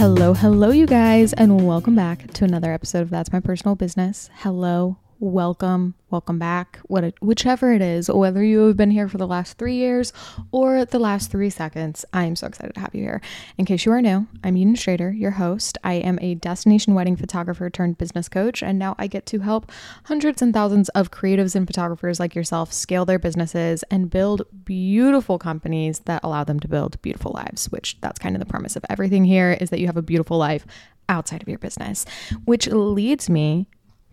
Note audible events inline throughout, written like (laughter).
Hello, hello, you guys, and welcome back to another episode of That's My Personal Business. Hello, welcome, welcome back, what whichever it is, whether you have been here for the last three years or the last three seconds. I am so excited to have you here. In case you are new, I'm Eden Strader, your host. I am a destination wedding photographer turned business coach, and now I get to help hundreds and thousands of creatives and photographers like yourself scale their businesses and build beautiful companies that allow them to build beautiful lives. Which that's kind of the premise of everything here is that you have a beautiful life outside of your business, which leads me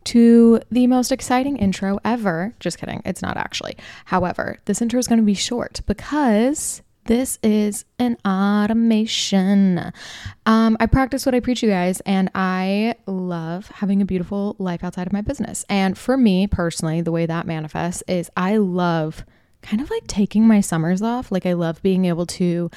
to the most exciting intro ever. Just kidding, it's not actually. However, this intro is going to be short because this is an automation. Um, I practice what I preach, you guys, and I love having a beautiful life outside of my business. And for me personally, the way that manifests is I love kind of like taking my summers off. Like, I love being able to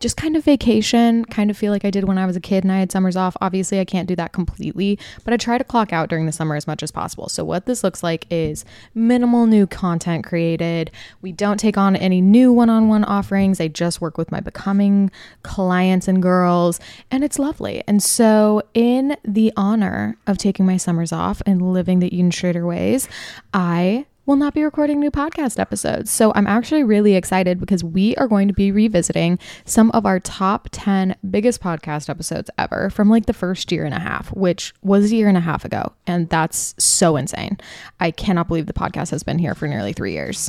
just kind of vacation, kind of feel like I did when I was a kid and I had summers off. Obviously, I can't do that completely, but I try to clock out during the summer as much as possible. So, what this looks like is minimal new content created. We don't take on any new one on one offerings. I just work with my becoming clients and girls, and it's lovely. And so, in the honor of taking my summers off and living the Eden Strader ways, I will not be recording new podcast episodes. So I'm actually really excited because we are going to be revisiting some of our top 10 biggest podcast episodes ever from like the first year and a half, which was a year and a half ago. And that's so insane. I cannot believe the podcast has been here for nearly three years.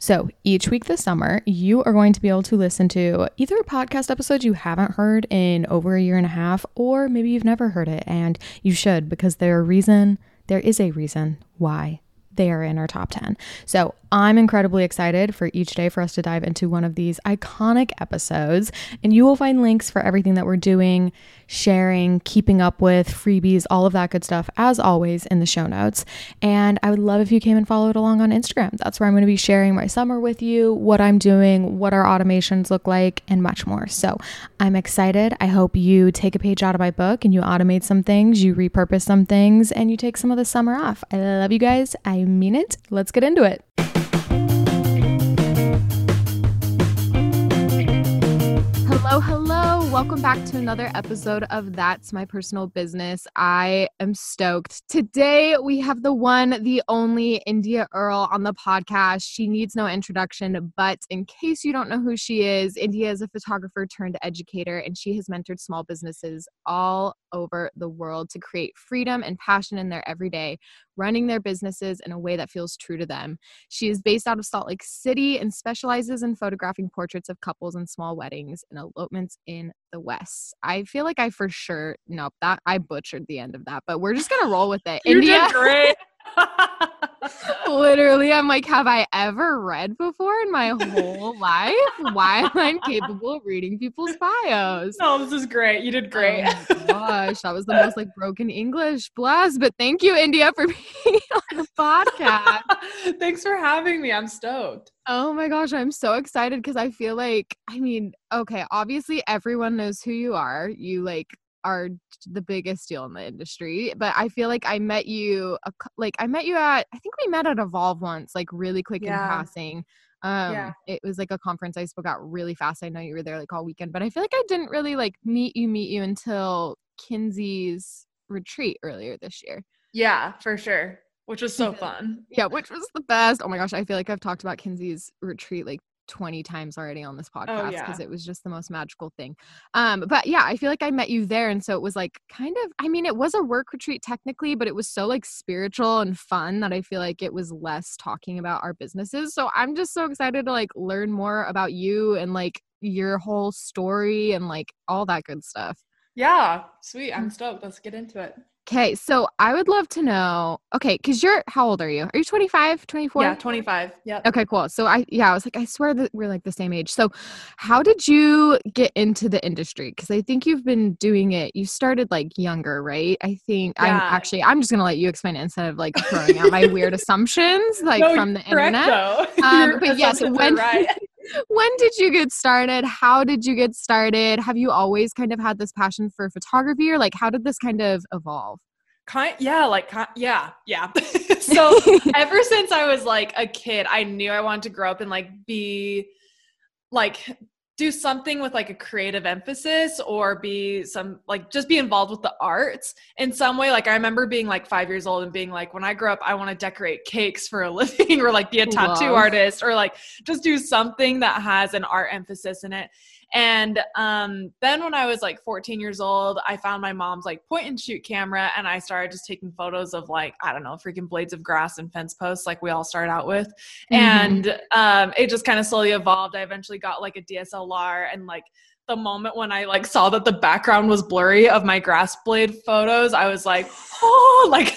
So each week this summer, you are going to be able to listen to either a podcast episode you haven't heard in over a year and a half, or maybe you've never heard it and you should because there a reason, there is a reason why they are in our top 10. So I'm incredibly excited for each day for us to dive into one of these iconic episodes. And you will find links for everything that we're doing, sharing, keeping up with, freebies, all of that good stuff, as always, in the show notes. And I would love if you came and followed along on Instagram. That's where I'm going to be sharing my summer with you, what I'm doing, what our automations look like, and much more. So I'm excited. I hope you take a page out of my book and you automate some things, you repurpose some things, and you take some of the summer off. I love you guys. I mean it. Let's get into it. Hello, hello. Welcome back to another episode of That's My Personal Business. I am stoked. Today we have the one, the only India Earl on the podcast. She needs no introduction, but in case you don't know who she is, India is a photographer turned educator, and she has mentored small businesses all over the world to create freedom and passion in their everyday, running their businesses in a way that feels true to them. She is based out of Salt Lake City and specializes in photographing portraits of couples and small weddings and elopements in the West. I feel like I for sure nope that I butchered the end of that, but we're just gonna roll with it. (laughs) India. (laughs) great. Literally, I'm like, have I ever read before in my whole life? Why (laughs) am I incapable of reading people's bios? No, this is great. You did great. Oh gosh, that was the most like broken English. Bless, but thank you, India, for being on the podcast. Thanks for having me. I'm stoked. Oh my gosh, I'm so excited because I feel like, I mean, okay, obviously everyone knows who you are. You like are the biggest deal in the industry but i feel like i met you a, like i met you at i think we met at evolve once like really quick yeah. in passing um yeah. it was like a conference i spoke out really fast i know you were there like all weekend but i feel like i didn't really like meet you meet you until kinsey's retreat earlier this year yeah for sure which was so fun yeah which was the best oh my gosh i feel like i've talked about kinsey's retreat like 20 times already on this oh, podcast because oh, yeah. it was just the most magical thing. Um, but yeah, I feel like I met you there. And so it was like kind of, I mean, it was a work retreat technically, but it was so like spiritual and fun that I feel like it was less talking about our businesses. So I'm just so excited to like learn more about you and like your whole story and like all that good stuff. Yeah, sweet. I'm mm. stoked. Let's get into it. Okay, so I would love to know. Okay, because you're how old are you? Are you 25, 24? Yeah, 25. Yeah. Okay, cool. So I, yeah, I was like, I swear that we're like the same age. So, how did you get into the industry? Because I think you've been doing it. You started like younger, right? I think yeah. I'm actually. I'm just gonna let you explain it instead of like throwing out my weird (laughs) assumptions like no, from the internet. (laughs) Um, but yes, when right. (laughs) when did you get started? How did you get started? Have you always kind of had this passion for photography or like how did this kind of evolve? Kind yeah, like yeah, yeah. (laughs) (laughs) so ever since I was like a kid, I knew I wanted to grow up and like be like do something with like a creative emphasis or be some like just be involved with the arts in some way like i remember being like five years old and being like when i grow up i want to decorate cakes for a (laughs) living or like be a tattoo Love. artist or like just do something that has an art emphasis in it and um, then when I was like 14 years old, I found my mom's like point and shoot camera and I started just taking photos of like, I don't know, freaking blades of grass and fence posts like we all start out with. Mm-hmm. And um, it just kind of slowly evolved. I eventually got like a DSLR and like the moment when I like saw that the background was blurry of my grass blade photos, I was like, oh, (laughs) like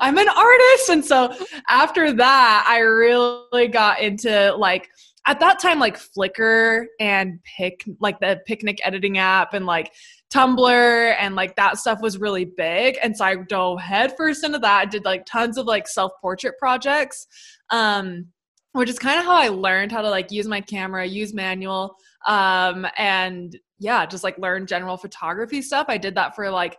I'm an artist. And so after that, I really got into like at that time like Flickr and Pic like the Picnik editing app and like Tumblr and like that stuff was really big. And so I dove headfirst into that. I did like tons of like self-portrait projects. Um, which is kind of how I learned how to like use my camera, use manual, um, and yeah, just like learn general photography stuff. I did that for like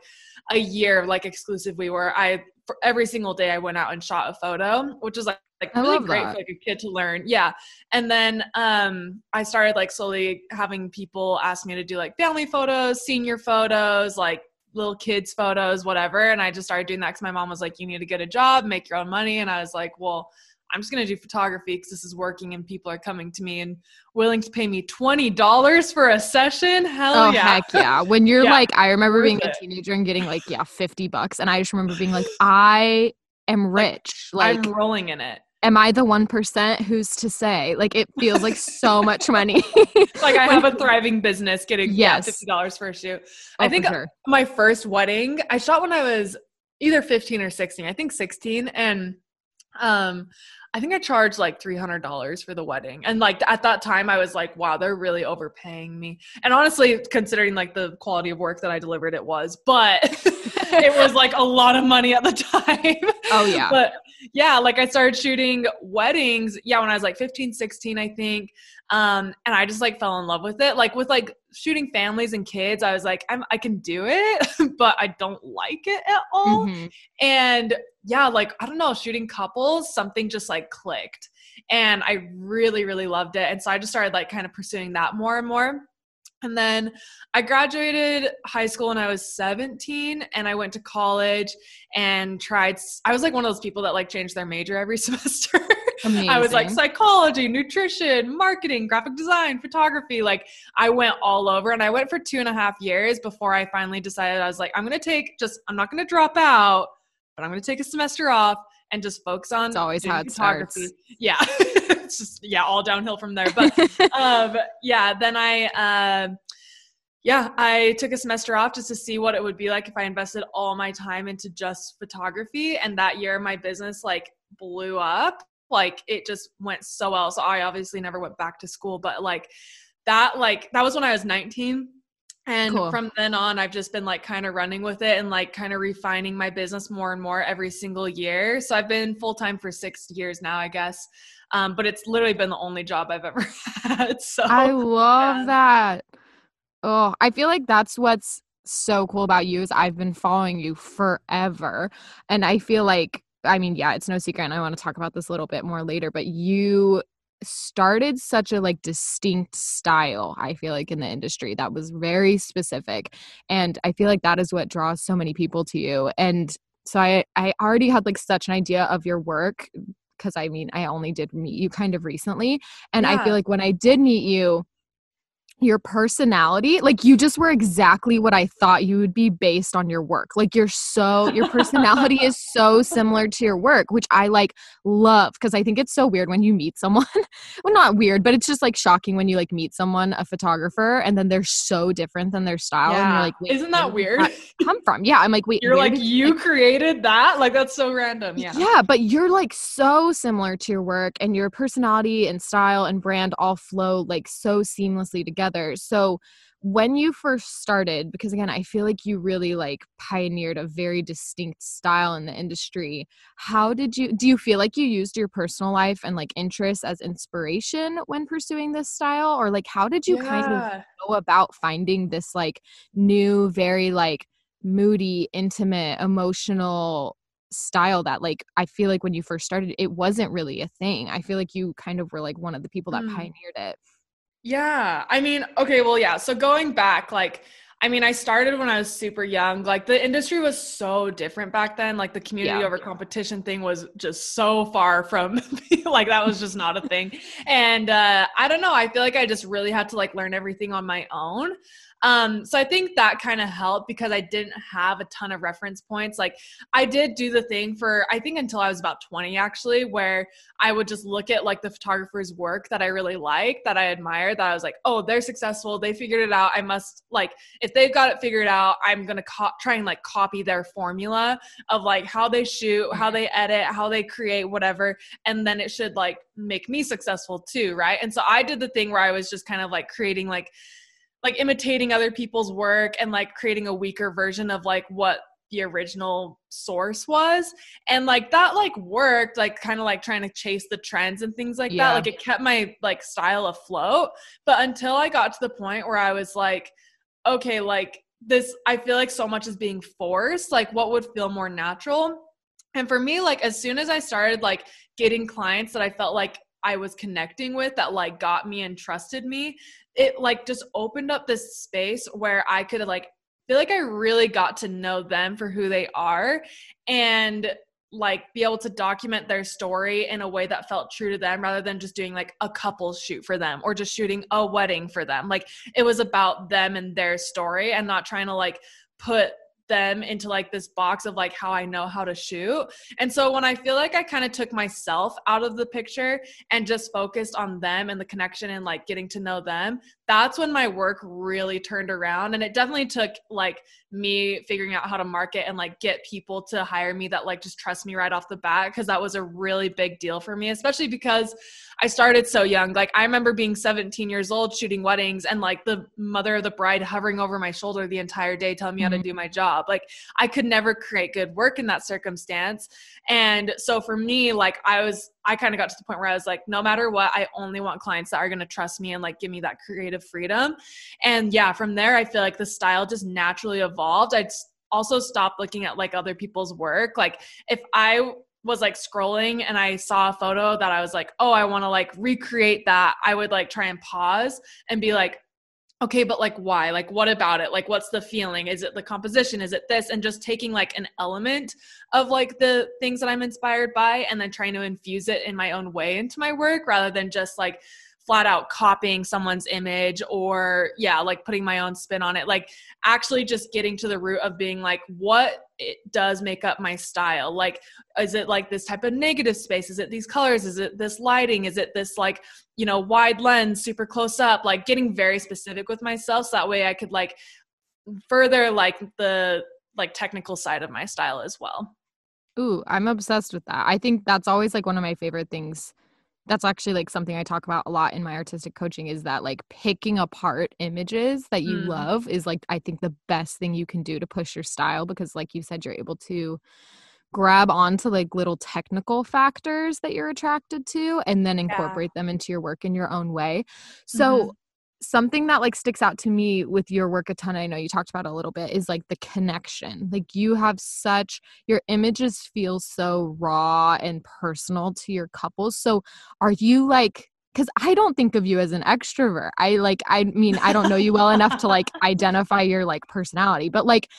a year, like exclusively, where I for every single day I went out and shot a photo, which was like like really great that. for like a kid to learn. Yeah. And then um I started like slowly having people ask me to do like family photos, senior photos, like little kids photos, whatever. And I just started doing that because my mom was like, you need to get a job, make your own money. And I was like, well, I'm just going to do photography because this is working and people are coming to me and willing to pay me $20 for a session. Hell oh, yeah. heck yeah. When (laughs) you're yeah. like, I remember being a teenager and getting like, yeah, (laughs) 50 bucks. And I just remember being like, I am rich. Like, like I'm rolling in it. Am I the 1% who's to say? Like, it feels like so much (laughs) money. like, I have a thriving business getting yes. yeah, $50 for a shoot. Oh, I think uh, sure. my first wedding, I shot when I was either 15 or 16. I think 16. And um I think I charged like $300 for the wedding. And like at that time I was like, wow, they're really overpaying me. And honestly, considering like the quality of work that I delivered it was, but (laughs) it was like a lot of money at the time. Oh yeah. But yeah, like I started shooting weddings, yeah, when I was like 15, 16, I think. Um, and I just like fell in love with it. Like with like shooting families and kids, I was like, I'm I can do it, (laughs) but I don't like it at all. Mm-hmm. And yeah, like I don't know, shooting couples, something just like clicked. And I really, really loved it. And so I just started like kind of pursuing that more and more. And then I graduated high school when I was 17 and I went to college and tried I was like one of those people that like changed their major every (laughs) semester. I was like psychology, nutrition, marketing, graphic design, photography. Like I went all over and I went for two and a half years before I finally decided I was like, I'm gonna take just I'm not gonna drop out, but I'm gonna take a semester off and just focus on it's always how it. Starts. Yeah. (laughs) it's just yeah, all downhill from there. But (laughs) um yeah, then I um yeah, I took a semester off just to see what it would be like if I invested all my time into just photography. And that year, my business like blew up. Like it just went so well. So I obviously never went back to school, but like that, like that was when I was 19. And cool. from then on, I've just been like kind of running with it and like kind of refining my business more and more every single year. So I've been full time for six years now, I guess. Um, but it's literally been the only job I've (laughs) ever had. So I love yeah. that. Oh, I feel like that's what's so cool about you is I've been following you forever. And I feel like I mean, yeah, it's no secret and I want to talk about this a little bit more later, but you started such a like distinct style i feel like in the industry that was very specific and i feel like that is what draws so many people to you and so i i already had like such an idea of your work because i mean i only did meet you kind of recently and yeah. i feel like when i did meet you your personality like you just were exactly what i thought you would be based on your work. Like you're so your personality is (laughs) so similar to your work which i like love because i think it's so weird when you meet someone (laughs) well not weird but it's just like shocking when you like meet someone a photographer and then they're so different than their style yeah. and you're like isn't that weird? come from? Yeah i'm like wait you're like you like, created that? Like that's so random yeah. Yeah but you're like so similar to your work and your personality and style and brand all flow like so seamlessly together together. So when you first started because again i feel like you really like pioneered a very distinct style in the industry how did you do you feel like you used your personal life and like interests as inspiration when pursuing this style or like how did you yeah. kind of go about finding this like new very like moody intimate emotional style that like i feel like when you first started it wasn't really a thing i feel like you kind of were like one of the people that mm. pioneered it Yeah. I mean, okay, well, yeah. So going back, like, I mean, I started when I was super young. Like the industry was so different back then. Like the community yeah. over competition thing was just so far from (laughs) like that was just not a thing. And uh I don't know, I feel like I just really had to like learn everything on my own. Um, so I think that kind of helped because I didn't have a ton of reference points. Like I did do the thing for I think until I was about 20 actually, where I would just look at like the photographer's work that I really like, that I admire, that I was like, oh, they're successful, they figured it out. I must like if they've got it figured out, I'm gonna co- try and like copy their formula of like how they shoot, how they edit, how they create, whatever, and then it should like make me successful too, right? And so I did the thing where I was just kind of like creating like like imitating other people's work and like creating a weaker version of like what the original source was. And like that like worked like kind of like trying to chase the trends and things like yeah. that like it kept my like style afloat. But until i got to the point where i was like okay like this i feel like so much is being forced. Like what would feel more natural? And for me like as soon as i started like getting clients that i felt like I was connecting with that like got me and trusted me, it like just opened up this space where I could like feel like I really got to know them for who they are and like be able to document their story in a way that felt true to them rather than just doing like a couple shoot for them or just shooting a wedding for them. Like it was about them and their story and not trying to like put them into like this box of like how I know how to shoot. And so when I feel like I kind of took myself out of the picture and just focused on them and the connection and like getting to know them, that's when my work really turned around. And it definitely took like me figuring out how to market and like get people to hire me that like just trust me right off the bat because that was a really big deal for me, especially because I started so young. Like I remember being 17 years old shooting weddings and like the mother of the bride hovering over my shoulder the entire day telling me mm-hmm. how to mm-hmm. do my job. Like I could never create good work in that circumstance. And so for me, like I was I kind of got to the point where I was like, no matter what, I only want clients that are going to trust me and like give me that creative freedom. And yeah, from there, I feel like the style just naturally evolved. I'd also stopped looking at like other people's work. Like if I was like scrolling and I saw a photo that I was like, oh, I want to like recreate that, I would like try and pause and be like, okay, but like why? Like what about it? Like what's the feeling? Is it the composition? Is it this? And just taking like an element of like the things that I'm inspired by and then trying to infuse it in my own way into my work rather than just like flat out copying someone's image or yeah like putting my own spin on it. Like actually just getting to the root of being like what it does make up my style. Like is it like this type of negative space? Is it these colors? Is it this lighting? Is it this like you know wide lens super close up? Like getting very specific with myself so that way i could like further like the like technical side of my style as well. Ooh i'm obsessed with that. I think that's always like one of my favorite things that's actually like something I talk about a lot in my artistic coaching is that like picking apart images that you mm. love is like I think the best thing you can do to push your style because like you said you're able to grab onto like little technical factors that you're attracted to and then incorporate yeah. them into your work in your own way. So mm-hmm something that like sticks out to me with your work a ton i know you talked about a little bit is like the connection. Like you have such your images feel so raw and personal to your couples. So are you like because i don't think of you as an extrovert. I like i mean i don't know you well enough to like identify your like personality but like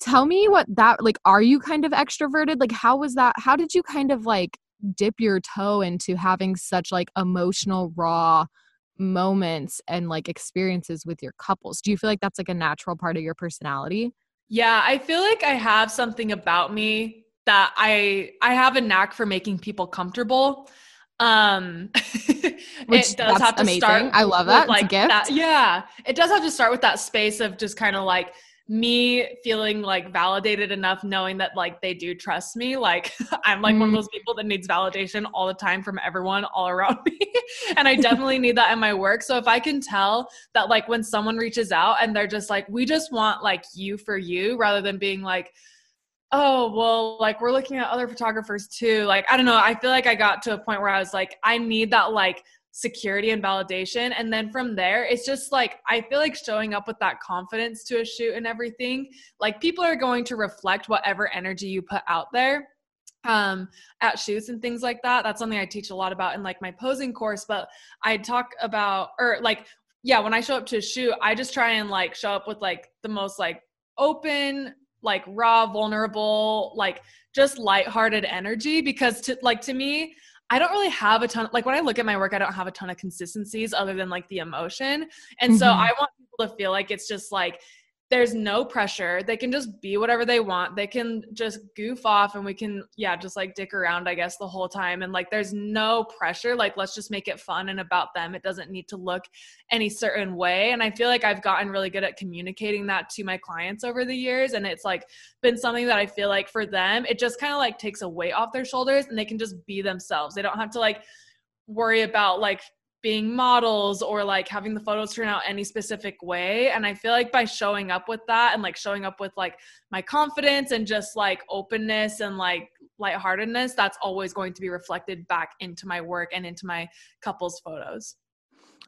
tell me what that like are you kind of extroverted? Like how was that how did you kind of like dip your toe into having such like emotional raw moments and like experiences with your couples do you feel like that's like a natural part of your personality yeah i feel like i have something about me that i i have a knack for making people comfortable um (laughs) Which, it does have to amazing. start i love that like that yeah it does have to start with that space of just kind of like me feeling like validated enough knowing that like they do trust me like (laughs) i'm like mm. one of mm. those people that needs validation all the time from everyone all around (laughs) me and i definitely need that in my work so if i can tell that like when someone reaches out and they're just like we just want like you for you rather than being like oh well like we're looking at other photographers too like i don't know i feel like i got to a point where i was like i need that like security and validation. And then from there, it's just like, I feel like showing up with that confidence to a shoot and everything, like people are going to reflect whatever energy you put out there um at shoots and things like that that's something i teach a lot about in like my posing course but i talk about or like yeah, when I show up to a shoot, I just try and like show up with like the most like open, like raw, vulnerable, like just lighthearted energy because to like to me, I don't really have a ton like when I look at my work, I don't have a ton of consistencies other than like the emotion. And mm-hmm. so I want people to feel like it's just like there's no pressure. They can just be whatever they want. They can just goof off and we can, yeah, just like dick around, I guess, the whole time. And like, there's no pressure. Like, let's just make it fun and about them. It doesn't need to look any certain way. And I feel like I've gotten really good at communicating that to my clients over the years. And it's like been something that I feel like for them, it just kind of like takes a weight off their shoulders and they can just be themselves. They don't have to like, worry about like being models or like having the photos turn out any specific way and i feel like by showing up with that and like showing up with like my confidence and just like openness and like lightheartedness that's always going to be reflected back into my work and into my couples photos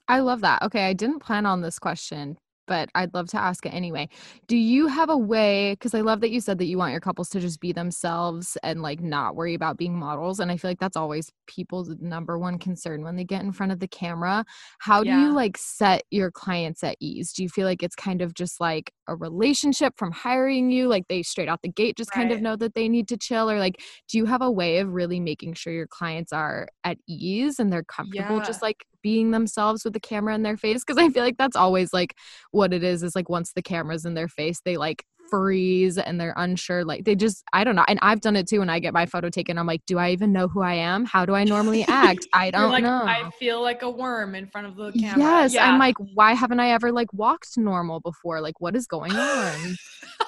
I love that. Okay, I didn't plan on this question, but I'd love to ask it anyway. Do you have a way because I love that you said that you want your couples to just be themselves and like not worry about being models and I feel like that's always people's number one concern when they get in front of the camera. How do you like set your clients at ease? Do you feel like it's kind of just like a relationship from hiring you like they straight out the gate just right. kind of know that they need to chill or like do you have a way of really making sure your clients are at ease and they're comfortable yeah. just like being themselves with the camera in their face because i feel like that's always like what it is is like once the camera's in their face they like freeze and they're unsure like they just i don't know and i've done it too when i get my photo taken i'm like do i even know who i am? How do i normally (laughs) act? I don't like, know. i feel like a worm in front of the camera. Yes yeah. i'm like why haven't i ever like walked normal before? Like what is going on (laughs)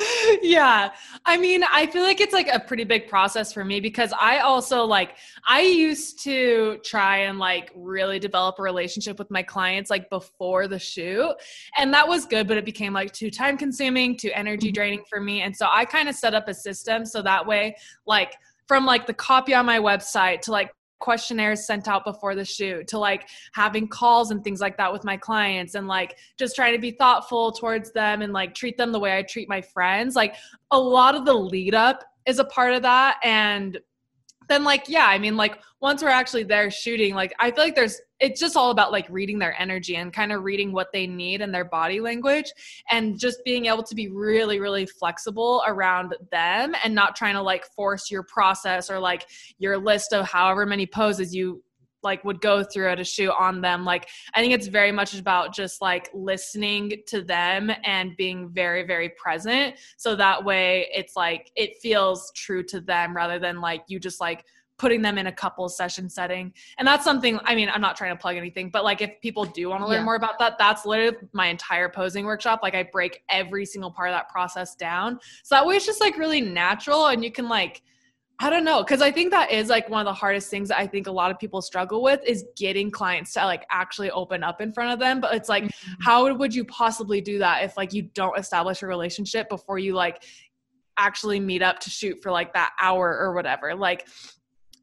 (laughs) yeah. I mean, I feel like it's like a pretty big process for me because I also like I used to try and like really develop a relationship with my clients like before the shoot. And that was good, but it became like too time consuming, too energy mm-hmm. draining for me. And so I kind of set up a system so that way like from like the copy on my website to like questionnaires sent out before the shoot to like having calls and things like that with my clients and like just trying to be thoughtful towards them and like treat them the way I treat my friends. Like a lot of the lead up is a part of that and then like yeah i mean like once we're actually there shooting like i feel like there's it's just all about like reading their energy and kind of reading what they need and their body language and just being able to be really really flexible around them and not trying to like force your process or like your list of however many poses you like would go through at a shoot on them like i think it's very much about just like listening to them and being very very present. So that way it's like it feels true to them rather than like you just like putting them in a couple session setting. And that's something i mean i'm not trying to plug anything but like if people do want to learn yeah. more about that that's literally my entire posing workshop. Like i break every single part of that process down. So that way it's just like really natural and you can like I don't know, because I think that is like one of the hardest things that I think a lot of people struggle with is getting clients to like actually open up in front of them. But it's like, mm-hmm. how would you possibly do that if like you don't establish a relationship before you like actually meet up to shoot for like that hour or whatever? Like,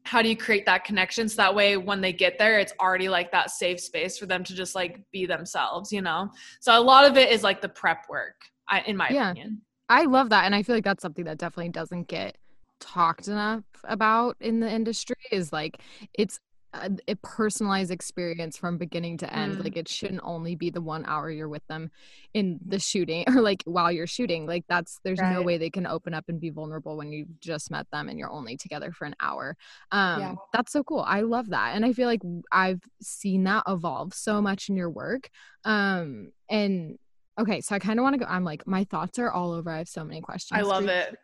how do you create that connection so that way when they get there it's already like that safe space for them to just like be themselves you know so a lot of it is like the prep work I, in my yeah. opinion i love that and i feel like that's something that definitely doesn't get talked enough about in the industry is like it's a, a personalized experience from beginning to end mm. like it shouldn't only be the one hour you're with them in the shooting or like while you're shooting like that's there's right. no way they can open up and be vulnerable when you've just met them and you're only together for an hour um yeah. that's so cool i love that and i feel like i've seen that evolve so much in your work um and Okay, so I kind of want to go. I'm like, my thoughts are all over. I have so many questions. I love it.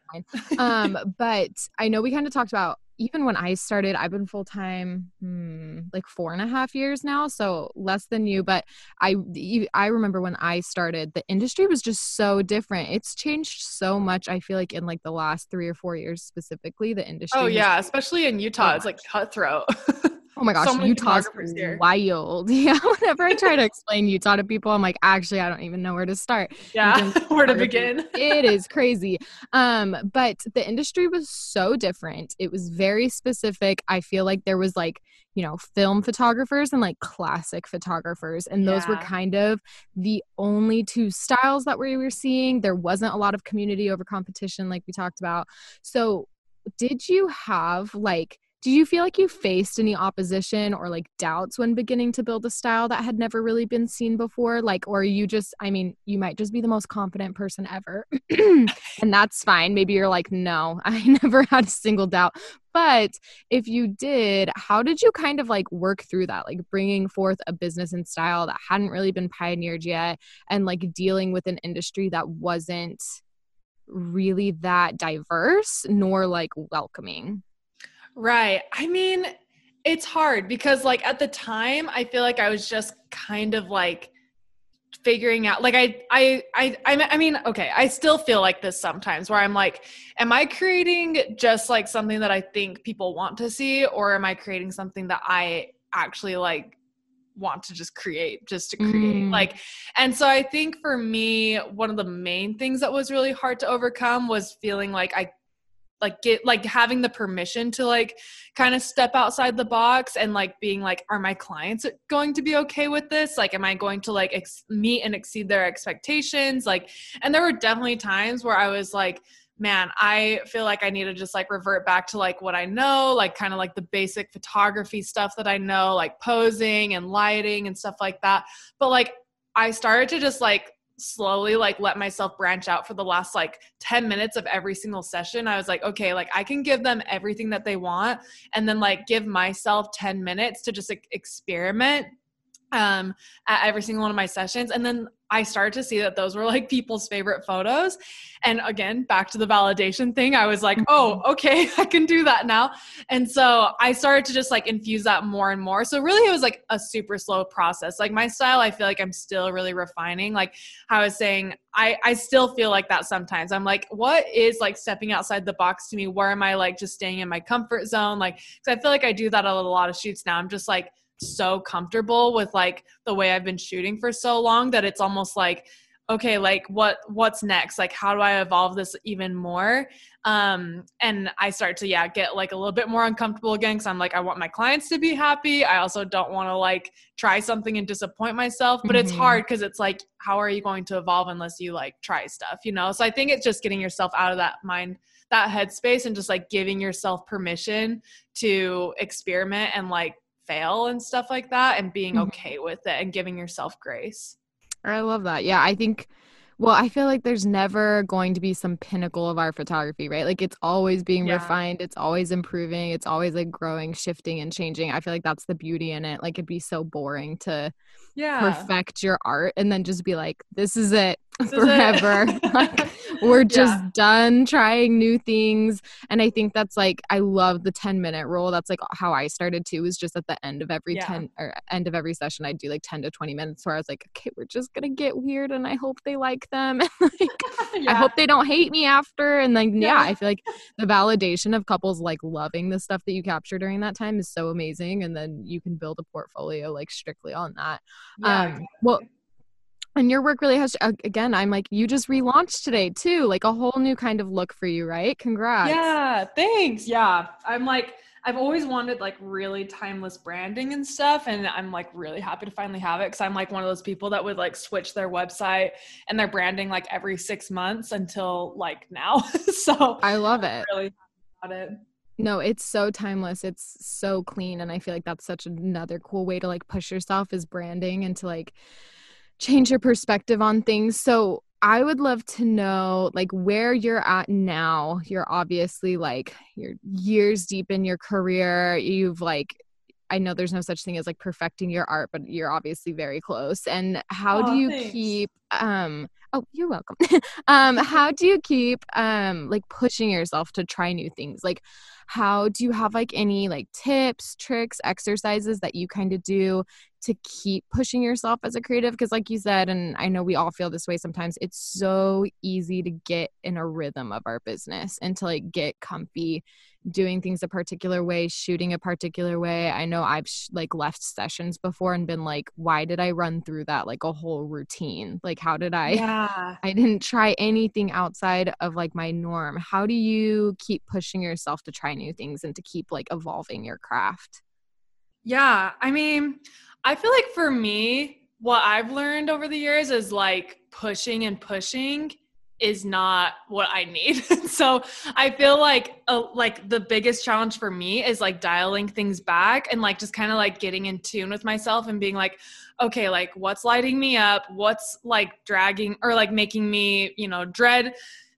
um, (laughs) but I know we kind of talked about even when I started, I've been full time hmm, like four and a half years now, so less than you. But I I remember when I started, the industry was just so different. It's changed so much. I feel like in like the last three or four years specifically, the industry. Oh yeah, especially in Utah, so it's like cutthroat. (laughs) Oh my gosh, so Utah's wild. (laughs) Yeah, whenever I try to (laughs) explain Utah to people, I'm like, actually, I don't even know where to start. Yeah, (laughs) where to begin. it is crazy. Um, but the industry was so different. It was very specific. I feel like there was like, you know, film photographers and like classic photographers, and yeah. those were kind of the only two styles that we were seeing. There wasn't a lot of community over competition, like we talked about. So, did you have like do you feel like you faced any opposition or like doubts when beginning to build a style that had never really been seen before? Like, or you just, I mean, you might just be the most confident person ever, (clears throat) and that's fine. Maybe you're like, no, (laughs) I never had a single doubt. But if you did, how did you kind of like work through that? Like bringing forth a business and style that hadn't really been pioneered yet and like dealing with an industry that wasn't really that diverse nor like welcoming. Right. I mean, it's hard because like at the time I feel like I was just kind of like figuring out like I I I I mean okay, I still feel like this sometimes where I'm like am I creating just like something that I think people want to see or am I creating something that I actually like want to just create just to create mm. like and so i think for me one of the main things that was really hard to overcome was feeling like i like get like having the permission to like kind of step outside the box and like being like are my clients going to be okay with this? Like am i going to like ex- meet and exceed their expectations? Like and there were definitely times where i was like man i feel like i need to just like revert back to like what i know like kind of like the basic photography stuff that i know like posing and lighting and stuff like that. But like i started to just like slowly like let myself branch out for the last like 10 minutes of every single session i was like okay like i can give them everything that they want and then like give myself 10 minutes to just like, experiment um, at every single one of my sessions. And then I started to see that those were like people's favorite photos. And again, back to the validation thing, I was like, oh, mm-hmm. okay, (laughs) I can do that now. And so I started to just like infuse that more and more. So really, it was like a super slow process. Like my style, I feel like I'm still really refining. Like I was saying, I, I still feel like that sometimes. I'm like, what is like stepping outside the box to me? Where am I like just staying in my comfort zone? Like, because I feel like I do that at a lot of shoots now. I'm just like, so comfortable with like the way I've been shooting for so long that it's almost like okay like what what's next? Like how do i evolve this even more? Um and i start to yeah get like a little bit more uncomfortable again because i'm like i want my clients to be happy. I also don't want to like try something and disappoint myself but mm-hmm. it's hard because it's like how are you going to evolve unless you like try stuff you know? So i think it's just getting yourself out of that mind that headspace and just like giving yourself permission to experiment and like fail and stuff like that and being mm-hmm. okay with it and giving yourself grace. I love that. Yeah, I think well, I feel like there's never going to be some pinnacle of our photography, right? Like it's always being yeah. refined, it's always improving, it's always like growing, shifting and changing. I feel like that's the beauty in it. Like it'd be so boring to yeah. perfect your art and then just be like, this is it forever. (laughs) Like we're just yeah. done trying new things. And I think that's like I love the 10 minute rule. That's like how I started too, is just at the end of every yeah. 10 or end of every session, I do like 10 to 20 minutes where I was like, okay, we're just gonna get weird and I hope they like them. (laughs) like yeah. (laughs) I hope they don't hate me after. And like yeah, I feel like the validation of couples like loving the stuff that you capture during that time is so amazing. And then you can build a portfolio like strictly on that. um well and your work really has again i'm like you just relaunched today too like a whole new kind of look for you right? Congrats. Yeah thanks. Yeah i'm like i've always wanted like really timeless branding and stuff and i'm like really happy to finally have it because i'm like one of those people that would like switch their website and their branding like every six months until like now. (laughs) So i love it. really about it. No, it's so timeless. It's so clean. And I feel like that's such another cool way to like push yourself is branding and to like change your perspective on things. So I would love to know like where you're at now. You're obviously like you're years deep in your career. You've like I know there's no such thing as like perfecting your art, but you're obviously very close. And how oh, do you thanks. keep um oh, you're welcome. (laughs) um how do you keep um like pushing yourself to try new things? Like how do you have like any like tips, tricks, exercises that you kind of do to keep pushing yourself as a creative because like you said and i know we all feel this way sometimes it's so easy to get in a rhythm of our business and to like get comfy doing things a particular way shooting a particular way. I know i've sh- like left sessions before and been like why did i run through that like a whole routine? Like how did i yeah. i didn't try anything outside of like my norm. How do you keep pushing yourself to try new things and to keep like evolving your craft? Yeah i mean I feel like for me, what I've learned over the years is like pushing and pushing is not what I need. (laughs) so I feel like uh, like the biggest challenge for me is like dialing things back and like just kind of like getting in tune with myself and being like okay, like what's lighting me up? What's like dragging or like making me, you know, dread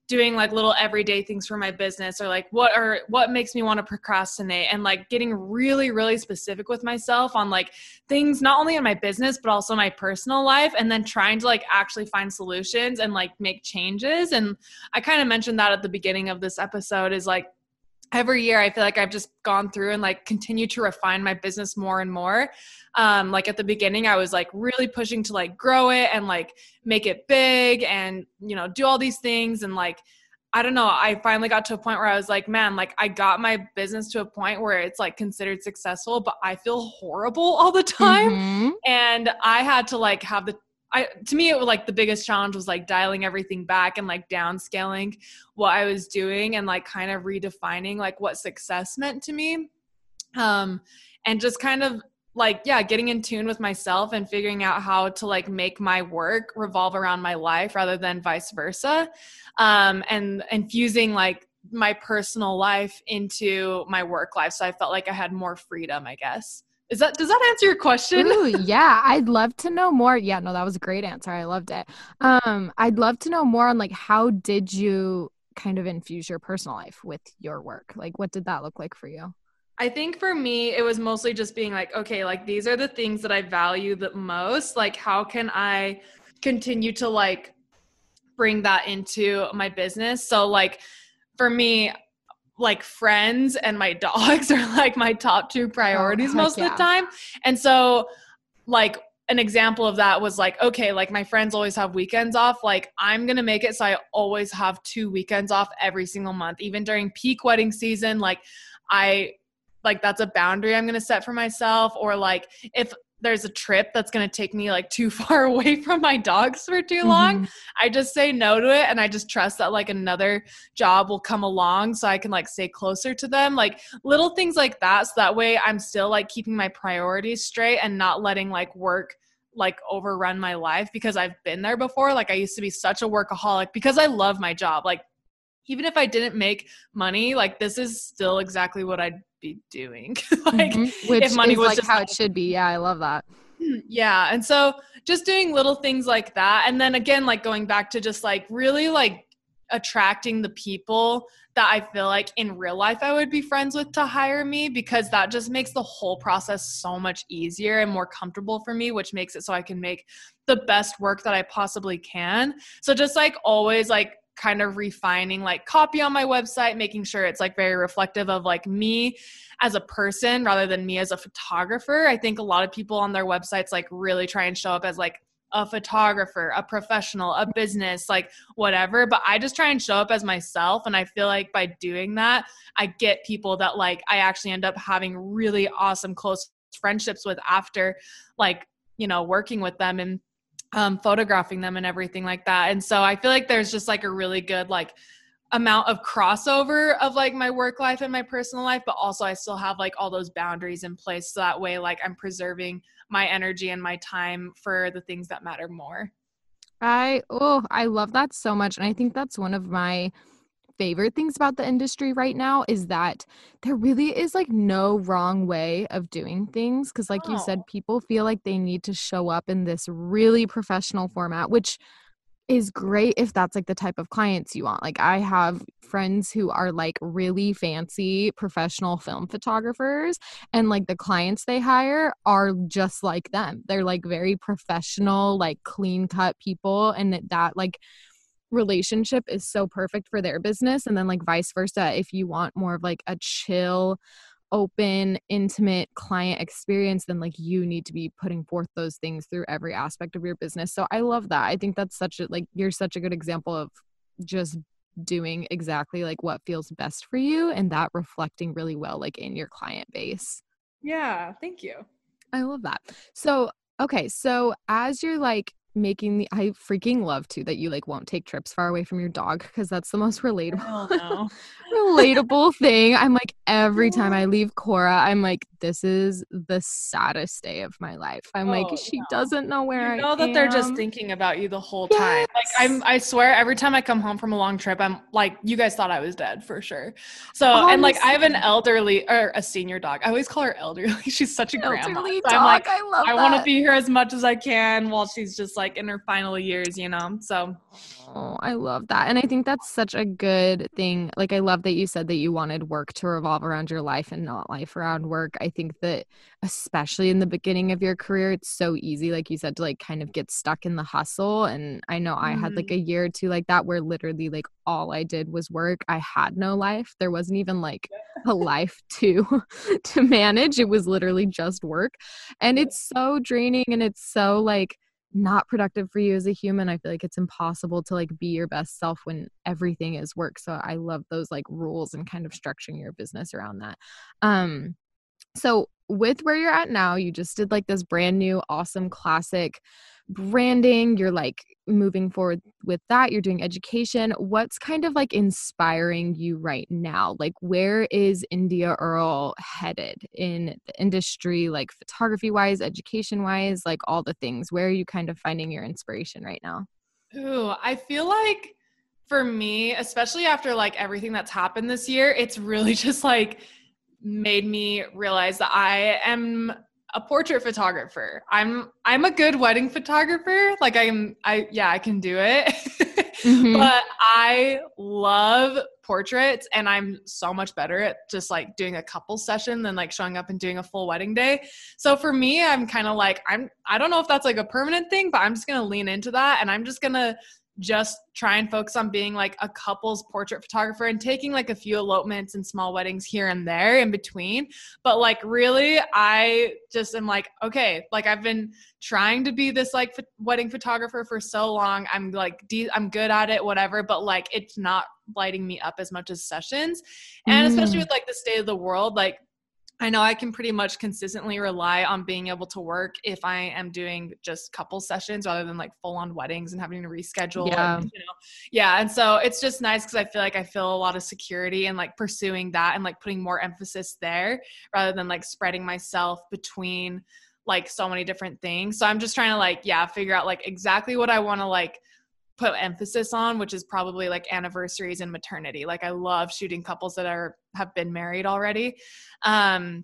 doing like little everyday things for my business or like what are what makes me want to procrastinate and like getting really really specific with myself on like things not only in my business but also my personal life and then trying to like actually find solutions and like make changes. And i kind of mentioned that at the beginning of this episode is like every year i feel like i've just gone through and like continue to refine my business more and more. Um like at the beginning i was like really pushing to like grow it and like make it big and you know do all these things. And like i don't know i finally got to a point where i was like man like i got my business to a point where it's like considered successful but i feel horrible all the time. Mm-hmm. and i had to like have the I to me it was like the biggest challenge was like dialing everything back and like downscaling what I was doing and like kind of redefining like what success meant to me. Um and just kind of like yeah, getting in tune with myself and figuring out how to like make my work revolve around my life rather than vice versa. Um and infusing like my personal life into my work life so I felt like I had more freedom, I guess. Is that does that answer your question? Ooh, (laughs) yeah, I'd love to know more. Yeah, no, that was a great answer. I loved it. Um, I'd love to know more on like how did you kind of infuse your personal life with your work? Like what did that look like for you? I think for me, it was mostly just being like, okay, like these are the things that I value the most. Like, how can I continue to like bring that into my business? So, like, for me, like friends and my (laughs) dogs are like my top two priorities oh, most yeah. of the time. And so like an example of that was like okay like my friends always have weekends off like i'm going to make it so i always have two weekends off every single month even during peak wedding season like i like that's a boundary i'm going to set for myself or like if there's a trip that's going to take me like too (laughs) far away from my dogs for too long, mm-hmm. I just say no to it and I just trust that like another job will come along so I can like stay closer to them. Like little things like that so that way I'm still like keeping my priorities straight and not letting like work like overrun my life because I've been there before. Like I used to be such a workaholic because I love my job. Like even if I didn't make money, like this is still exactly what I'd be doing. (laughs) like mm-hmm. Which if money was like how it should be. Yeah, I love that. (clears throat) Yeah. And so just doing little things like that. And then again, like going back to just like really like attracting the people that I feel like in real life I would be friends with to hire me because that just makes the whole process so much easier and more comfortable for me, which makes it so I can make the best work that I possibly can. So just like always like kind of refining like copy on my website, making sure it's like very reflective of like me as a person rather than me as a photographer. I think a lot of people on their websites like really try and show up as like a photographer, a professional, a business, like whatever. But I just try and show up as myself. And I feel like by doing that, I get people that like I actually end up having really awesome close friendships with after like, you know, working with them. And um, photographing them and everything like that. And so I feel like there's just like a really good like amount of crossover of like my work life and my personal life, but also I still have like all those boundaries in place. So that way, like I'm preserving my energy and my time for the things that matter more. I, oh, I love that so much. And I think that's one of my favorite things about the industry right now is that there really is like no wrong way of doing things because like oh. you said oh. people feel like they need to show up in this really professional format which is great if that's like the type of clients you want. Like I have friends who are like really fancy professional film photographers and like the clients they hire are just like them. They're like very professional, like clean cut people and that, that like relationship is so perfect for their business and then like vice versa if you want more of like a chill open intimate client experience then like you need to be putting forth those things through every aspect of your business. So i love that. I think that's such a like you're such a good example of just doing exactly like what feels best for you and that reflecting really well like in your client base. Yeah thank you. I love that. So okay so as you're like making the I freaking love to that you like won't take trips far away from your dog because that's the most (laughs) oh, relatable (laughs) relatable thing. I'm like every time I (laughs) leave Cora, I'm like this is the saddest day of my life. I'm oh, like she no. doesn't know where you know I that am. they're just thinking about you the whole yes. time. Like I'm I swear every time I come home from a long trip, I'm like, you guys thought I was dead for sure. So Oh, and like I have an elderly or a senior dog. I always call her elderly. She's such a grandma. Elderly So dog. I'm like, I love I want to be here as much as I can while she's just like in her final years, you know. So Oh, I love that. And I think that's such a good thing. Like, I love that you said that you wanted work to revolve around your life and not life around work. I think that, especially in the beginning of your career, it's so easy, like you said, to like kind of get stuck in the hustle. And I know I had like mm-hmm. a year or two like that where literally, like, all I did was work. I had no life. There wasn't even like a (laughs) life to (laughs) to manage. It was literally just work. And it's so draining and it's so like not productive for you as a human. I feel like it's impossible to like be your best self when everything is work. So I love those like rules and kind of structuring your business around that. Um so with where you're at now, you just did like this brand new awesome classic branding. You're like moving forward with that. You're doing education. What's kind of like inspiring you right now? Like where is India Earl headed in the industry, like photography wise, education wise, like all the things? Where are you kind of finding your inspiration right now? Ooh, I feel like for me, especially after like everything that's happened this year, it's really (laughs) just like made me realize that I am a portrait photographer. I'm I'm a good wedding photographer. Like I'm I yeah, I can do it. (laughs) Mhm. but I love portraits and I'm so much better at just like doing a couple session than like showing up and doing a full wedding day. So for me, I'm kind of like I'm I don't know if that's like a permanent thing, but I'm just going to lean into that and I'm just going to just try and focus on being like a couple's portrait photographer and taking like a few elopements and small weddings here and there in between. But like really, I just am like, okay, like I've been trying to be this like ph- wedding photographer for so long. I'm like, de- I'm good at it, whatever, but like it's not lighting me up as much as sessions. And especially Mm. with like the state of the world, like I know I can pretty much consistently rely on being able to work if I am doing just couple sessions rather than like full on weddings and having to reschedule. Yeah. And, you know, yeah. And so it's just nice because I feel like I feel a lot of security and like pursuing that and like putting more emphasis there rather than like spreading myself between like so many different things. So I'm just trying to like, yeah, figure out like exactly what I want to like put emphasis on which is probably like anniversaries and maternity. Like i love shooting couples that are have been married already um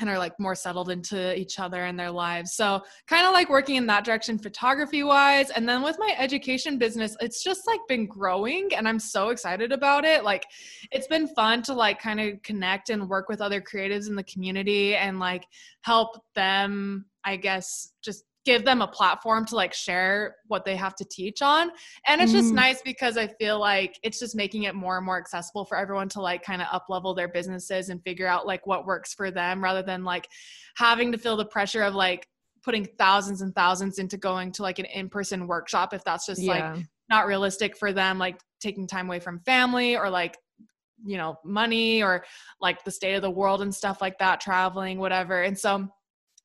and are like more settled into each other and their lives. So kind of like working in that direction photography wise and then with my education business it's just like been growing and i'm so excited about it. Like it's been fun to like kind of connect and work with other creatives in the community and like help them i guess just give them a platform to like share what they have to teach on. And it's just Mm. nice because i feel like it's just making it more and more accessible for everyone to like kind of up level their businesses and figure out like what works for them rather than like having to feel the pressure of like putting thousands and thousands into going to like an in-person workshop if that's just like not realistic for them like taking time away from family or like you know money or like the state of the world and stuff like that traveling whatever. And so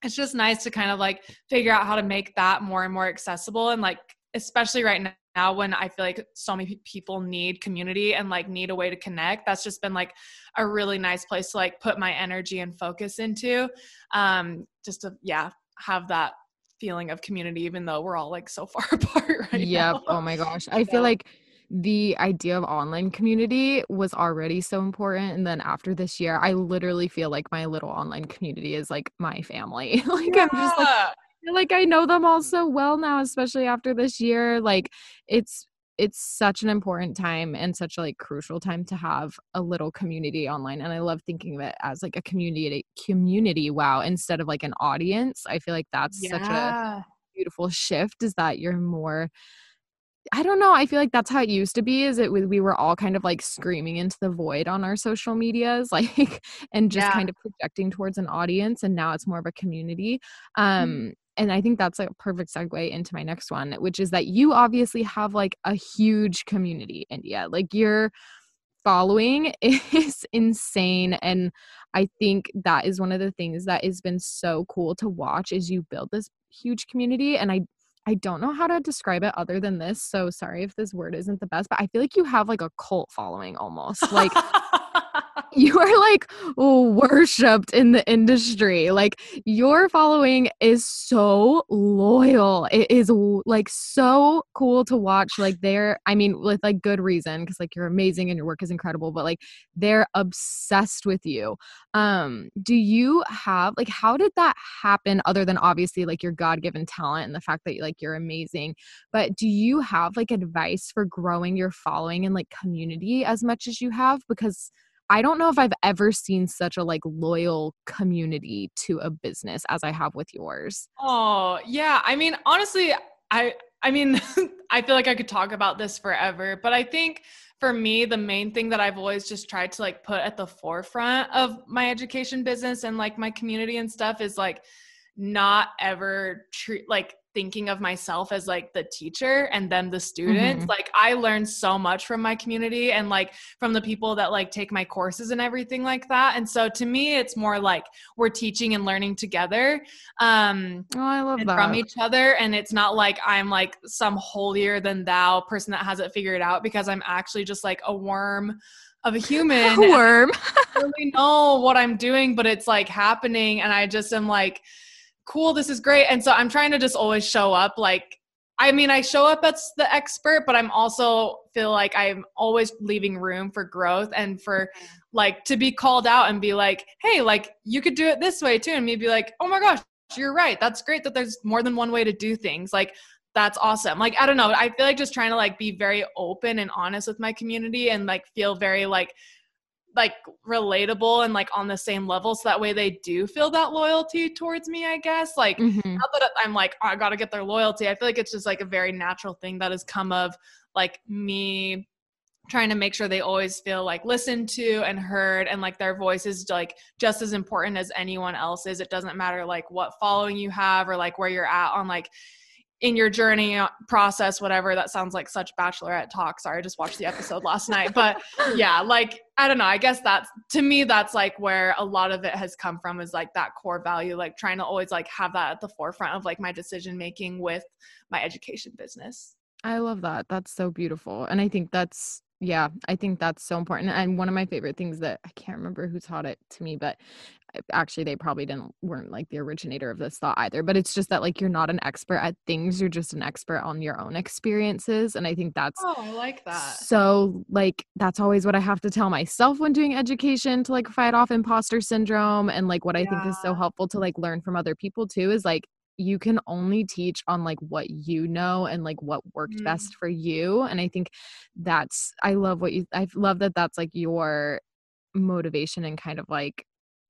it's just nice to kind of like figure out how to make that more and more accessible and like especially right now when i feel like so many people need community and like need a way to connect that's just been like a really nice place to like put my energy and focus into um just to yeah have that feeling of community even though we're all like so far (laughs) apart right yep. now Oh my gosh. I feel like the idea of online community was already so important. And then after this year, I literally feel like my little online community is like my family. (laughs) like I'm just like Yeah. like I know them all so well now, especially after this year. Like it's it's such an important time and such a like crucial time to have a little community online. And I love thinking of it as like a community community wow instead of like an audience. I feel like that's such a beautiful shift is that you're more I don't know. I feel like that's how it used to be. Is it we we were all kind of like screaming into the void on our social medias, (laughs) like, and just Yeah. kind of projecting towards an audience. And now it's more of a community. Um, Mm-hmm. and I think that's a perfect segue into my next one, which is that you obviously have like a huge community, India. Like your following (laughs) is insane, and I think that is one of the things that has been so cool to watch. Is you build this huge community, and I I don't know how to describe it other than this. So sorry if this word isn't the best, but I feel like you have like a cult following almost. Like (laughs) you are like worshipped in the industry. Like your following is so loyal. It is like so cool to watch. Like they're, I mean, with like good reason, because like you're amazing and your work is incredible, but like they're obsessed with you. Um, do you have like how did that happen other than obviously like your God-given talent and the fact that like you're amazing, but do you have like advice for growing your following and like community as much as you have? Because I don't know if I've ever seen such a like loyal community to a business as I have with yours. Oh, yeah. I mean, honestly, I I mean, (laughs) I feel like I could talk about this forever, but I think for me, the main thing that I've always just tried to like put at the forefront of my education business and like my community and stuff is like not ever treat like thinking of myself as like the teacher and then the students mm-hmm. like i learned so much from my community and like from the people that like take my courses and everything like that. And so to me it's more like we're teaching and learning together um oh i love that from each other. And it's not like i'm like some holier than thou person that has it figured out because i'm actually just like a worm of a human a (laughs) worm. (laughs) I don't really know what i'm doing but it's like happening. And i just am like cool, this is great. And so I'm trying to just always show up like I mean, I show up as the expert, but I'm also feel like I'm always leaving room for growth and for like to be called out and be like, hey, like you could do it this way too. And me be like, oh my gosh, you're right. That's great that there's more than one way to do things. Like that's awesome. Like, I don't know. I feel like just trying to like be very open and honest with my community and like feel very like like relatable and like on the same level so that way they do feel that loyalty towards me i guess like mm-hmm. not that i'm like oh, i gotta get their loyalty i feel like it's just like a very natural thing that has come of like me trying to make sure they always feel like listened to and heard and like their voice is like just as important as anyone else's it doesn't matter like what following you have or like where you're at on like in your journey uh, process whatever that sounds like such bachelorette talk. Sorry i just watched the episode last night but (laughs) yeah like i don't know i guess that's to me that's like where a lot of it has come from is like that core value like trying to always like have that at the forefront of like my decision making with my education business. I love that that's so beautiful and i think that's yeah i think that's so important and one of my favorite things that i can't remember who taught it to me but eh, actually they probably didn't weren't like the originator of this thought either but it's just that like you're not an expert at things you're just an expert on your own experiences and i think that's oh i like that. so like that's always what i have to tell myself when doing education to like fight off imposter syndrome and like what i think is so helpful to like learn from other people too is like you can only teach on like what you know and like what worked mm. best for you and i think that's i love what you i love that that's like your motivation and kind of like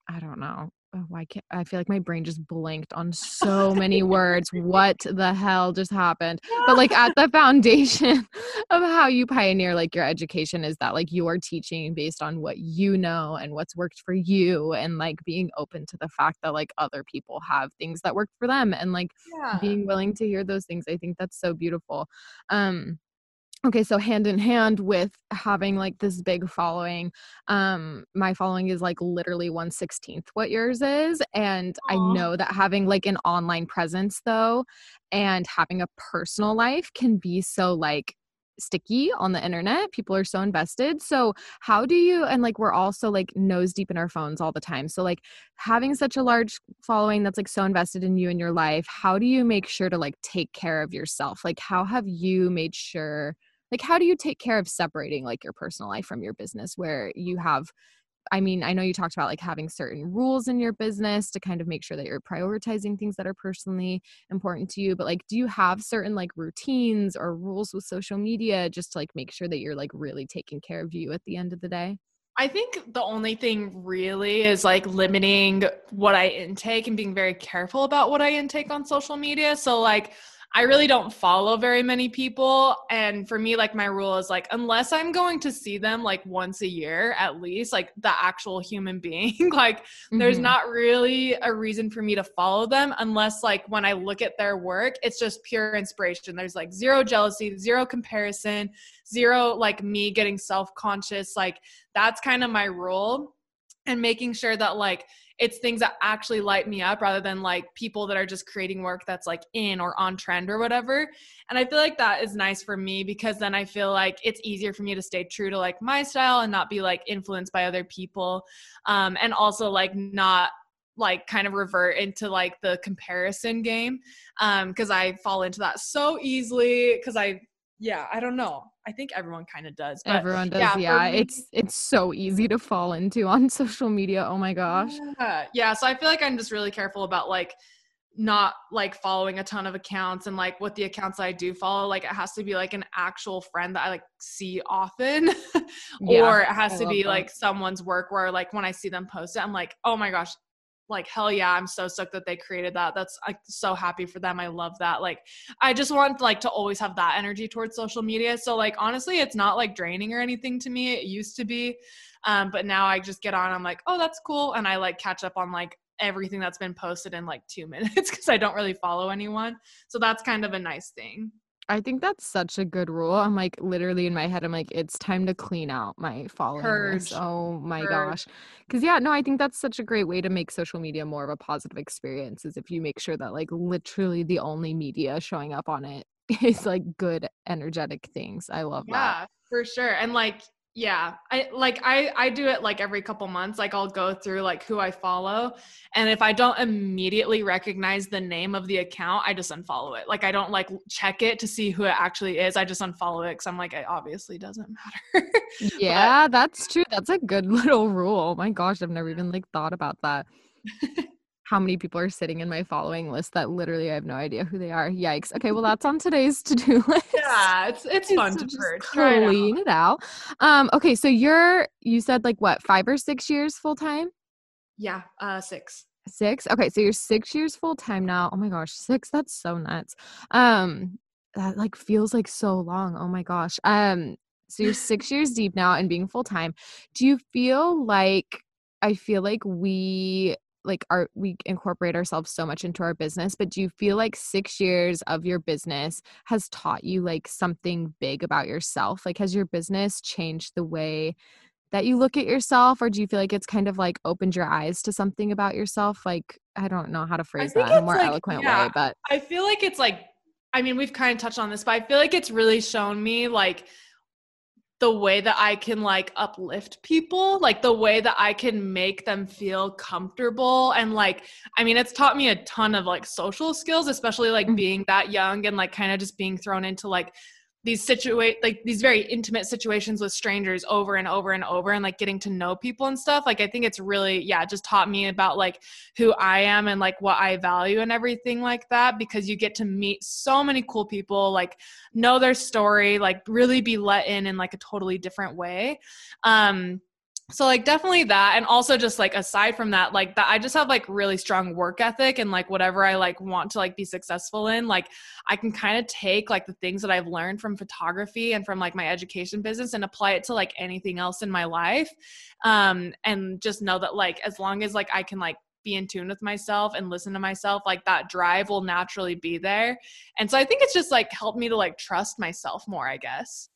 I don't know. Oh, why can't I feel like my brain just blinked on so many words. What the hell just happened? But like at the foundation (laughs) of how you pioneer like your education is that like you are teaching based on what you know and what's worked for you and like being open to the fact that like other people have things that work for them and like yeah. being willing to hear those things. I think that's so beautiful. Um okay so hand in hand with having like this big following um my following is like literally 116th what yours is and Aww. i know that having like an online presence though and having a personal life can be so like sticky on the internet people are so invested so how do you and like we're also like nose deep in our phones all the time so like having such a large following that's like so invested in you and your life how do you make sure to like take care of yourself like how have you made sure like how do you take care of separating like your personal life from your business where you have I mean, I know you talked about like having certain rules in your business to kind of make sure that you're prioritizing things that are personally important to you, but like do you have certain like routines or rules with social media just to like make sure that you're like really taking care of you at the end of the day? I think the only thing really is like limiting what I intake and being very careful about what I intake on social media. So like I really don't follow very many people. And for me, like my rule is like, unless I'm going to see them like once a year at least, like the actual human (laughs) being, like mm-hmm. there's not really a reason for me to follow them unless like when I look at their work, it's just pure inspiration. There's like zero jealousy, zero comparison, zero like me getting self conscious. Like that's kind of my rule. And making sure that like it's things that actually light me up rather than like people that are just creating work that's like in or on trend or whatever. And I feel like that is nice for me because then I feel like it's easier for me to stay true to like my style and not be like influenced by other people. Um, and also like not like kind of revert into like the comparison game um because i fall into that so easily because i yeah i don't know i think everyone kind of does everyone does yeah, yeah. Me, it's it's so easy to fall into (laughs) on social media oh my gosh yeah. yeah so i feel like i'm just really careful about like not like following a ton of accounts and like what the accounts I do follow, like it has to be like an actual friend that I like see often, (laughs) yeah, or it has I to be that. like someone's work where like when I see them post it, I'm like, oh my gosh, like hell yeah i'm so stoked that they created that. That's like so happy for them. I love that. Like i just want like to always have that energy towards social media. So like honestly it's not like draining or anything to me. It used to be um but now i just get on i'm like oh that's cool and i like catch up on like everything that's been posted in like two minutes (laughs) because i don't really follow anyone. So that's kind of a nice thing I think that's such a good rule. I'm like literally in my head, I'm like, it's time to clean out my following list. Oh my Purge. gosh. Cause yeah, no, I think that's such a great way to make social media more of a positive experience is if you make sure that like literally the only media showing up on it (laughs) is like good energetic things. I love yeah, that. Yeah, for sure. And like yeah i like i i do it like every couple months like i'll go through like who i follow and if i don't immediately recognize the name of the account i just unfollow it. Like i don't like check it to see who it actually is i just unfollow it because i'm like it obviously doesn't matter. (laughs) Yeah but, that's true that's a good (laughs) little rule oh my gosh i've never even like thought about that (laughs) how many people are sitting in my following list that literally I have no idea who they are. Yikes. Okay, well that's on today's (laughs) to-do list. Yeah, it's it's fun to purge. Clean it out. Um, okay, so you're you said like what, five or six years full time? Yeah, uh six. Six? Okay, so you're six years full time now. Oh my gosh, six, that's so nuts. Um, that like feels like so long. Oh my gosh. Um, so you're six years deep now and being full time. Do you feel like I feel like we like our we incorporate ourselves so much into our business but do you feel like 6 years of your business has taught you like something big about yourself? Like has your business changed the way that you look at yourself or do you feel like it's kind of like opened your eyes to something about yourself? Like i don't know how to phrase that in a more like, eloquent yeah, way but i feel like it's like i mean we've kind of touched on this but i feel like it's really shown me like the way that I can like uplift people, like the way that I can make them feel comfortable. And like, I mean, it's taught me a ton of like social skills, especially like mm-hmm. being that young and like kind of just being thrown into like these situate like these very intimate situations with strangers over and over and over and like getting to know people and stuff like i think it's really yeah just taught me about like who i am and like what i value and everything like that because you get to meet so many cool people like know their story like really be let in in like a totally different way. Um so like definitely that and also just like aside from that like that i just have like really strong work ethic and like whatever i like want to like be successful in like i can kind of take like the things that i've learned from photography and from like my education business and apply it to like anything else in my life um and just know that like as long as like i can like be in tune with myself and listen to myself like that drive will naturally be there and so i think it's just like helped me to like trust myself more i guess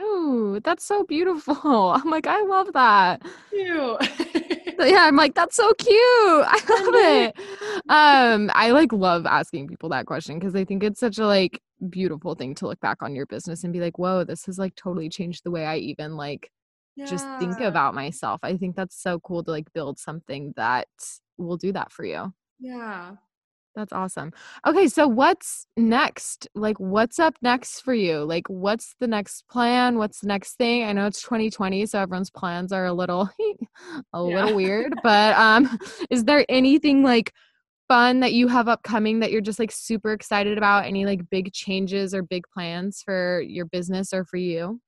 Ooh, that's so beautiful. (laughs) I'm like, I love that. Cute. yeah, I'm like, that's so cute. I (laughs) love it. Um, I like love asking people that question because I think it's such a like beautiful thing to look back on your business and be like, whoa, this has like totally changed the way I even like yeah. just think about myself. I think that's so cool to like build something that will do that for you. Yeah. That's awesome. Okay, so what's next? Like what's up next for you? Like what's the next plan? What's the next thing? I know it's 2020, so everyone's plans are a little (laughs) a yeah. little weird, (laughs) but um (laughs) is there anything like fun that you have upcoming that you're just like super excited about? Any like big changes or big plans for your business or for you?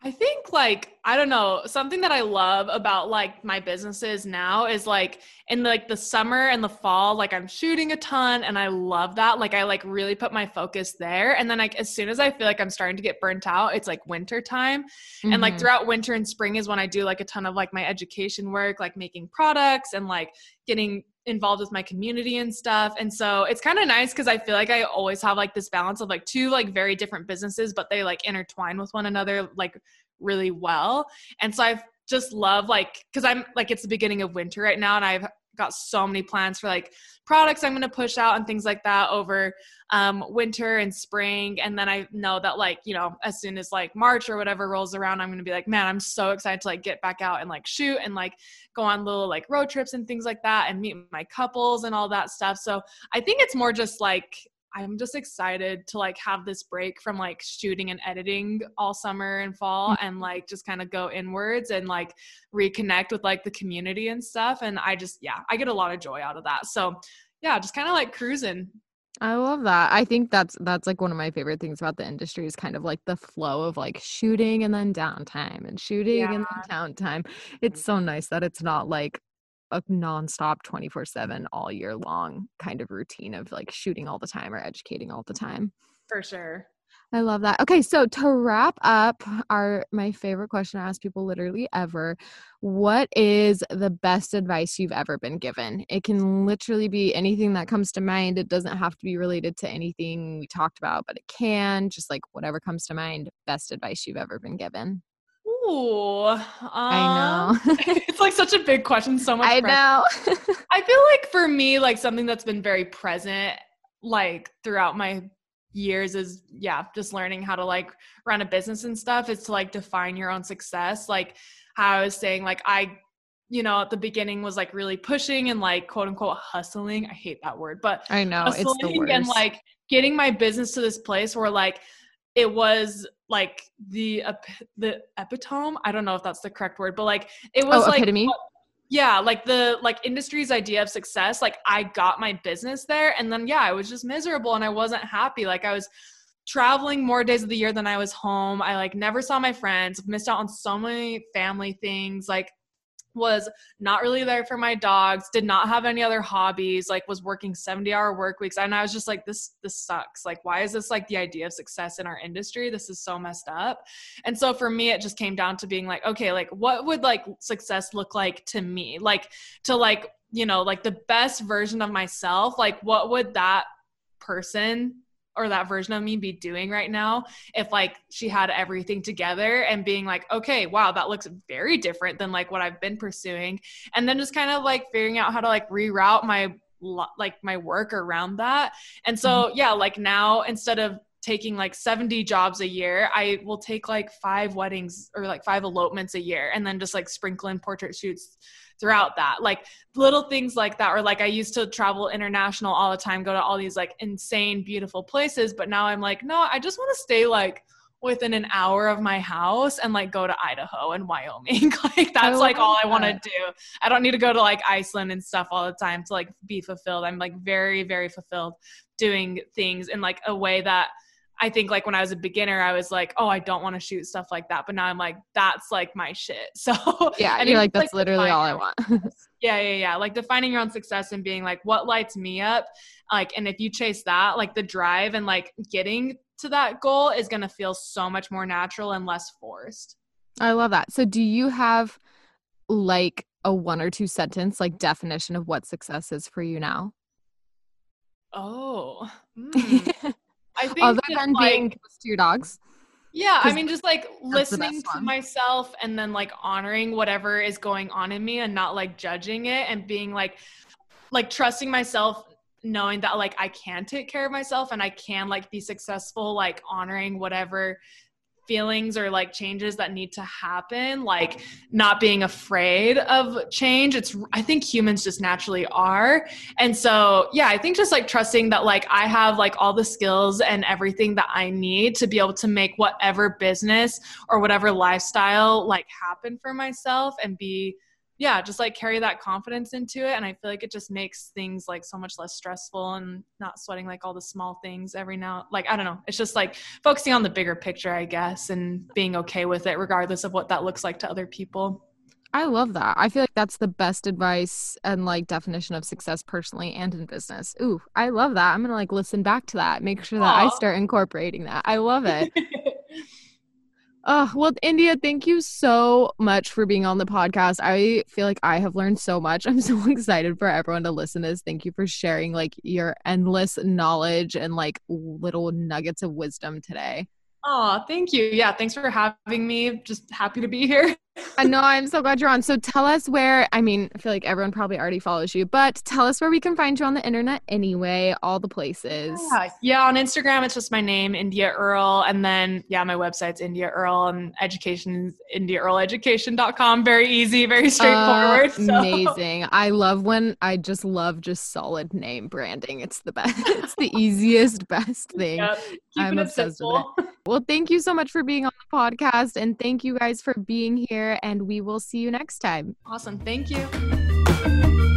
I think like I don't know, something that I love about like my businesses now is like in like the summer and the fall like I'm shooting a ton and I love that. Like I like really put my focus there and then like as soon as I feel like I'm starting to get burnt out, it's like winter time. Mm-hmm. And like mm-hmm. throughout winter and spring is when I do like a ton of like my education work, like making products and like getting involved with my community and stuff. And so it's kind of nice because I feel like I always have like this balance of like two like very different businesses, but they like intertwine with one another like really well. And so I've just love like because I'm like it's the beginning of winter right now and I've got so many plans for like products I'm going to push out and things like that over um, winter and spring. And then I know that like, you know, as soon as like March or whatever rolls around, I'm going to be like, man, I'm so excited to like get back out and like shoot and like go on little like road trips and things like that and meet my couples and all that stuff. So I think it's more just like I'm just excited to like have this break from like shooting and editing all summer and fall mm-hmm. and like just kind of go inwards and like reconnect with like the community and stuff. And I just, yeah, I get a lot of joy out of that. So yeah, just kind of like cruising. I love that. I think that's that's like one of my favorite things about the industry is kind of like the flow of like shooting and then downtime and shooting yeah. and then downtime. It's so nice that it's not like a nonstop 24 7 all year long kind of routine of like shooting all the time or educating all the time. For sure. I love that. Okay, so to wrap up our my favorite question I ask people literally ever, what is the best advice you've ever been given? It can literally be anything that comes to mind. It doesn't have to be related to anything we talked about, but it can just like whatever comes to mind, best advice you've ever been given. Ooh, um, I know. (laughs) it's like such a big question. So much. I pressure. know. (laughs) I feel like for me, like something that's been very present, like throughout my years, is yeah, just learning how to like run a business and stuff. Is to like define your own success. Like how I was saying, like I you know, at the beginning was like really pushing and like quote unquote hustling. I hate that word, but I know it's the worst. And like getting my business to this place where like it was like the the epitome? I don't know if that's the correct word but like it was oh, like epitome? yeah like the like industry's idea of success like i got my business there and then yeah i was just miserable and i wasn't happy. Like i was traveling more days of the year than i was home. I like never saw my friends missed out on so many family things. Like was not really there for my dogs did not have any other hobbies like was working 70 hour work weeks. And i was just like this this sucks. Like why is this like the idea of success in our industry? This is so messed up. And so for me it just came down to being like okay like what would like success look like to me? Like to like you know like the best version of myself like what would that person or that version of me be doing right now if like she had everything together and being like okay wow that looks very different than like what i've been pursuing and then just kind of like figuring out how to like reroute my like my work around that and so mm-hmm. yeah like now instead of taking like 70 jobs a year i will take like five weddings or like five elopements a year and then just like sprinkle in portrait shoots throughout that like little things like that or like i used to travel international all the time go to all these like insane beautiful places but now i'm like no i just want to stay like within an hour of my house and like go to Idaho and Wyoming. (laughs) like that's like all I want to do. I don't need to go to like Iceland and stuff all the time to like be fulfilled. I'm like very very fulfilled doing things in like a way that I think like when I was a beginner, I was like, oh, I don't want to shoot stuff like that. But now I'm like, that's like my shit. (laughs) So yeah, and you're like, that's like, literally all I want. yeah, yeah, yeah. Like defining your own success and being like, what lights me up? Like, and if you chase that, like the drive and like getting to that goal is going to feel so much more natural and less forced. I love that. So do you have like a one or two sentence like definition of what success is for you now? Oh. (laughs) Mm. I think other than like, being close to your dogs. Yeah, I mean, just like listening to myself and then like honoring whatever is going on in me and not like judging it and being like, like trusting myself, knowing that like I can take care of myself and I can like be successful, like honoring whatever feelings or like changes that need to happen like not being afraid of change it's i think humans just naturally are. And so yeah i think just like trusting that like i have like all the skills and everything that i need to be able to make whatever business or whatever lifestyle like happen for myself and be yeah, just like carry that confidence into it. And I feel like it just makes things like so much less stressful and not sweating like all the small things every now. Like, I don't know. It's just like focusing on the bigger picture, I guess, and being okay with it, regardless of what that looks like to other people. I love that. I feel like that's the best advice and like definition of success personally and in business. Ooh, I love that. I'm going to like listen back to that, make sure that Aww. I start incorporating that. I love it. (laughs) Oh, well, India, thank you so much for being on the podcast. I feel like I have learned so much. (laughs) I'm so excited for everyone to listen to this. Thank you for sharing like your endless knowledge and like little nuggets of wisdom today. Oh, thank you. Yeah, thanks for having me. Just happy to be here. (laughs) I know I'm so glad you're on. So tell us where, I mean, I feel like everyone probably already follows you, but tell us where we can find you on the internet anyway, all the places. Yeah, yeah on Instagram, it's just my name, India Earl. And then, yeah, my website's India Earl and education India is indiaearleeducation.com. Very easy, very straightforward. (laughs) Uh, amazing. I love when I just love just solid name branding. It's the best. it's the easiest, best thing. Yep. I'm obsessed with it. Well, thank you so much for being on the podcast. And thank you guys for being here. And we will see you next time. Awesome. Thank you.